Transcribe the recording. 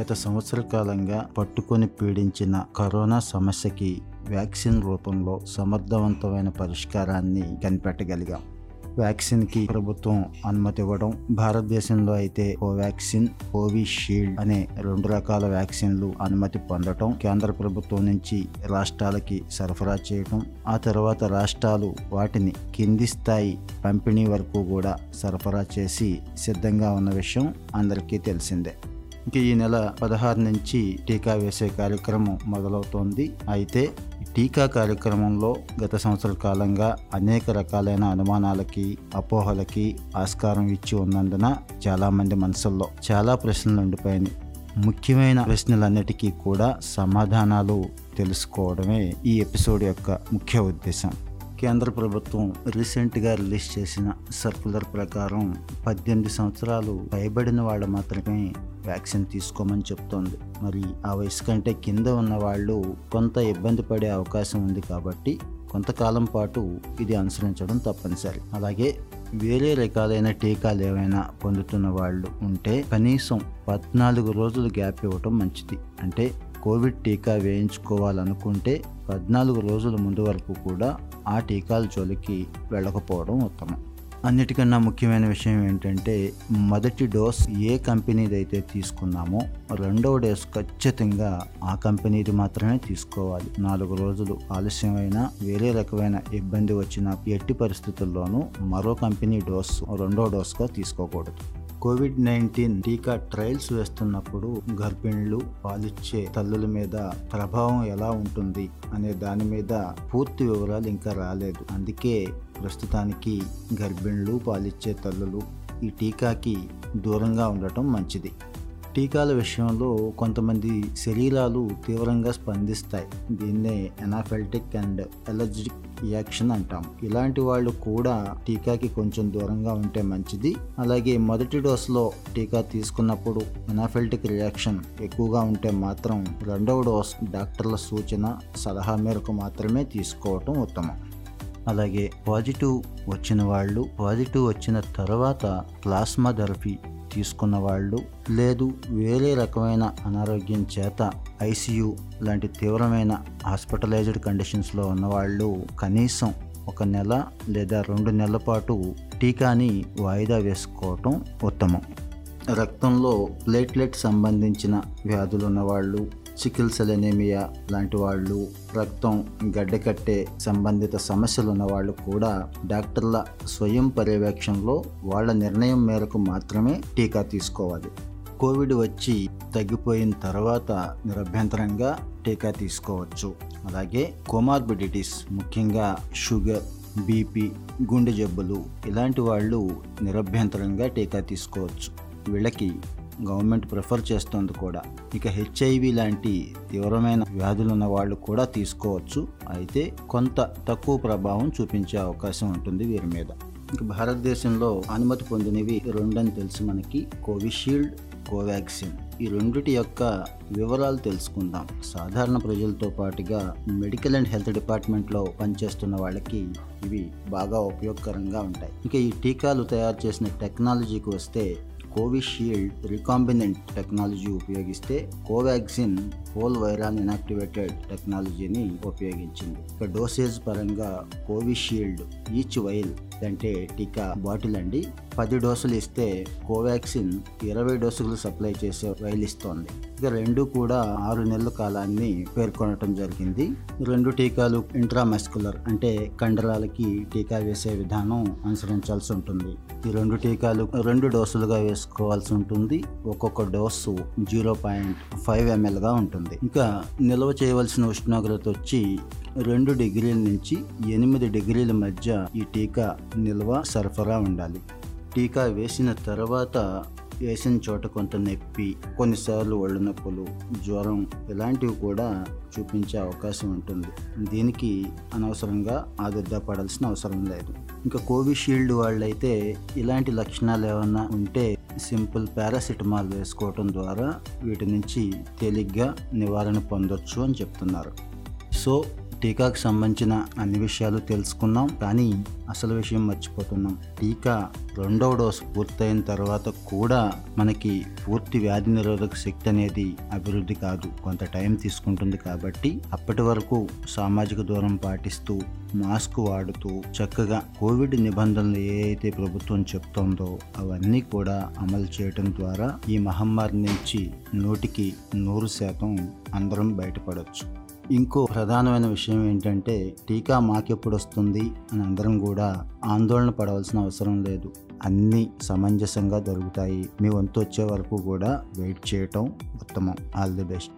గత సంవత్సర కాలంగా పట్టుకొని పీడించిన కరోనా సమస్యకి వ్యాక్సిన్ రూపంలో సమర్థవంతమైన పరిష్కారాన్ని కనిపెట్టగలిగాం. వ్యాక్సిన్కి ప్రభుత్వం అనుమతి ఇవ్వడం భారతదేశంలో అయితే కోవాక్సిన్ కోవిషీల్డ్ అనే రెండు రకాల వ్యాక్సిన్లు అనుమతి పొందటం కేంద్ర ప్రభుత్వం నుంచి రాష్ట్రాలకి సరఫరా చేయటం ఆ తర్వాత రాష్ట్రాలు వాటిని కింది స్థాయి పంపిణీ వరకు కూడా సరఫరా చేసి సిద్ధంగా ఉన్న విషయం అందరికీ తెలిసిందే. ఇక ఈ నెల పదహారు నుంచి టీకా వేసే కార్యక్రమం మొదలవుతోంది. అయితే టీకా కార్యక్రమంలో గత సంవత్సర కాలంగా అనేక రకాలైన అనుమానాలకి అపోహలకి ఆస్కారం ఇచ్చి ఉన్నందున చాలామంది మనసుల్లో చాలా ప్రశ్నలు ఉండిపోయినాయి. ముఖ్యమైన ప్రశ్నలన్నిటికీ కూడా సమాధానాలు తెలుసుకోవడమే ఈ ఎపిసోడ్ యొక్క ముఖ్య ఉద్దేశం. కేంద్ర ప్రభుత్వం రీసెంట్గా రిలీజ్ చేసిన సర్కులర్ ప్రకారం పద్దెనిమిది సంవత్సరాలు పైబడిన వాళ్ళు మాత్రమే వ్యాక్సిన్ తీసుకోమని చెప్తోంది. మరి ఆ వయసు కంటే కింద ఉన్న వాళ్ళు కొంత ఇబ్బంది పడే అవకాశం ఉంది కాబట్టి కొంతకాలం పాటు ఇది అనుసరించడం తప్పనిసరి. అలాగే వేరే రకాలైన టీకాలు ఏవైనా పొందుతున్న వాళ్ళు ఉంటే కనీసం పద్నాలుగు రోజులు గ్యాప్ ఇవ్వటం మంచిది. అంటే కోవిడ్ టీకా వేయించుకోవాలనుకుంటే పద్నాలుగు రోజుల ముందు వరకు కూడా ఆ టీకాల జోలికి వెళ్ళకపోవడం ఉత్తమం. అన్నిటికన్నా ముఖ్యమైన విషయం ఏంటంటే మొదటి డోస్ ఏ కంపెనీది అయితే తీసుకున్నామో రెండవ డోస్ ఖచ్చితంగా ఆ కంపెనీది మాత్రమే తీసుకోవాలి. నాలుగు రోజులు ఆలస్యమైన వేరే రకమైన ఇబ్బంది వచ్చిన ఎట్టి పరిస్థితుల్లోనూ మరో కంపెనీ డోస్ రెండో డోస్గా తీసుకోకూడదు. కోవిడ్ నైన్టీన్ టీకా ట్రయల్స్ వేస్తున్నప్పుడు గర్భిణులు పాలిచ్చే తల్లుల మీద ప్రభావం ఎలా ఉంటుంది అనే దాని మీద పూర్తి వివరాలు ఇంకా రాలేదు. అందుకే ప్రస్తుతానికి గర్భిణులు పాలిచ్చే తల్లులు ఈ టీకాకి దూరంగా ఉండటం మంచిది. టీకాల విషయంలో కొంతమంది శరీరాలు తీవ్రంగా స్పందిస్తాయి. దీన్నే ఎనాఫెల్టిక్ అండ్ ఎలర్జిక్ రియాక్షన్ అంటాం. ఇలాంటి వాళ్ళు కూడా టీకాకి కొంచెం దూరంగా ఉంటే మంచిది. అలాగే మొదటి డోస్లో టీకా తీసుకున్నప్పుడు ఎనాఫెల్టిక్ రియాక్షన్ ఎక్కువగా ఉంటే మాత్రం రెండవ డోస్ డాక్టర్ల సూచన సలహా మేరకు మాత్రమే తీసుకోవటం ఉత్తమం. అలాగే పాజిటివ్ వచ్చిన వాళ్ళు పాజిటివ్ వచ్చిన తర్వాత ప్లాస్మా థెరపీ తీసుకున్న వాళ్ళు లేదు వేరే రకమైన అనారోగ్యం చేత ఐసీయూ లాంటి తీవ్రమైన హాస్పిటలైజ్డ్ కండిషన్స్లో ఉన్నవాళ్ళు కనీసం ఒక నెల లేదా రెండు నెలల పాటు టీకాని వాయిదా వేసుకోవటం ఉత్తమం. రక్తంలో ప్లేట్లెట్ సంబంధించిన వ్యాధులు ఉన్నవాళ్ళు సికిల్ సెల్ ఎనీమియా లాంటి వాళ్ళు రక్తం గడ్డకట్టే సంబంధిత సమస్యలు ఉన్న వాళ్ళు కూడా డాక్టర్ల స్వయం పర్యవేక్షణలో వాళ్ళ నిర్ణయం మేరకు మాత్రమే టీకా తీసుకోవాలి. కోవిడ్ వచ్చి తగ్గిపోయిన తర్వాత నిరభ్యంతరంగా టీకా తీసుకోవచ్చు. అలాగే కోమార్బిడిటీస్ ముఖ్యంగా షుగర్ బీపీ గుండె జబ్బులు ఇలాంటి వాళ్ళు నిరభ్యంతరంగా టీకా తీసుకోవచ్చు. వీళ్ళకి గవర్నమెంట్ ప్రిఫర్ చేస్తుంది కూడా. ఇక హెచ్ఐవి లాంటి తీవ్రమైన వ్యాధులు ఉన్న వాళ్ళు కూడా తీసుకోవచ్చు. అయితే కొంత తక్కువ ప్రభావం చూపించే అవకాశం ఉంటుంది వీరి మీద. ఇక భారతదేశంలో అనుమతి పొందినవి రెండని తెలుసు మనకి కోవిషీల్డ్ కోవాక్సిన్. ఈ రెండిటి యొక్క వివరాలు తెలుసుకుందాం. సాధారణ ప్రజలతో పాటుగా మెడికల్ అండ్ హెల్త్ డిపార్ట్మెంట్లో పనిచేస్తున్న వాళ్ళకి ఇవి బాగా ఉపయోగకరంగా ఉంటాయి. ఇక ఈ టీకాలు తయారు చేసిన టెక్నాలజీకి వస్తే కోవిషీల్డ్ రికాంబినెంట్ టెక్నాలజీ ఉపయోగిస్తే కోవాక్సిన్ హోల్ వైరాన్ ఇనాక్టివేటెడ్ టెక్నాలజీని ఉపయోగించింది. ఇక డోసేజ్ పరంగా కోవిషీల్డ్ ఈచ్ వైల్ అంటే టీకా బాటిల్ అండి. పది డోసులు ఇస్తే కోవాక్సిన్ ఇరవై డోసులు సప్లై చేసే రైలు ఇస్తోంది. ఇక రెండు కూడా ఆరు నెలల కాలాన్ని పేర్కొనటం జరిగింది. రెండు టీకాలు ఇంట్రామస్కులర్ అంటే కండరాలకి టీకా వేసే విధానం అనుసరించాల్సి ఉంటుంది. ఈ రెండు టీకాలు రెండు డోసులుగా వేసుకోవాల్సి ఉంటుంది. ఒక్కొక్క డోసు జీరో పాయింట్ ఫైవ్ ఎంఎల్గా ఉంటుంది. ఇంకా నిల్వ చేయవలసిన ఉష్ణోగ్రత వచ్చి రెండు డిగ్రీల నుంచి ఎనిమిది డిగ్రీల మధ్య ఈ టీకా నిల్వ సరఫరా ఉండాలి. టీకా వేసిన తర్వాత వేసిన చోట కొంత నొప్పి కొన్నిసార్లు ఒళ్ళు నొప్పులు జ్వరం ఇలాంటివి కూడా చూపించే అవకాశం ఉంటుంది. దీనికి అనవసరంగా ఆదుర్దా పడాల్సిన అవసరం లేదు. ఇంకా కోవిషీల్డ్ వాళ్ళైతే ఇలాంటి లక్షణాలు ఏమైనా ఉంటే సింపుల్ పారాసిటమాల్ వేసుకోవటం ద్వారా వీటి నుంచి తేలిగ్గా నివారణ పొందొచ్చు అని చెప్తున్నారు. సో టీకాకు సంబంధించిన అన్ని విషయాలు తెలుసుకున్నాం కానీ అసలు విషయం మర్చిపోతున్నాం. టీకా రెండవ డోసు పూర్తయిన తర్వాత కూడా మనకి పూర్తి వ్యాధి నిరోధక శక్తి అనేది అభివృద్ధి కాదు. కొంత టైం తీసుకుంటుంది కాబట్టి అప్పటి వరకు సామాజిక దూరం పాటిస్తూ మాస్క్ వాడుతూ చక్కగా కోవిడ్ నిబంధనలు ఏ అయితే ప్రభుత్వం చెప్తోందో అవన్నీ కూడా అమలు చేయడం ద్వారా ఈ మహమ్మారి నుంచి నూటికి నూరు శాతం అందరం బయటపడవచ్చు ఇంకో ప్రధానమైన విషయం ఏంటంటే టీకా మాకెప్పుడు వస్తుంది అని అందరం కూడా ఆందోళన పడవలసిన అవసరం లేదు. అన్నీ సమంజసంగా దొరుకుతాయి. మీ వంతు వచ్చే వరకు కూడా వెయిట్ చేయటం ఉత్తమం. All the best.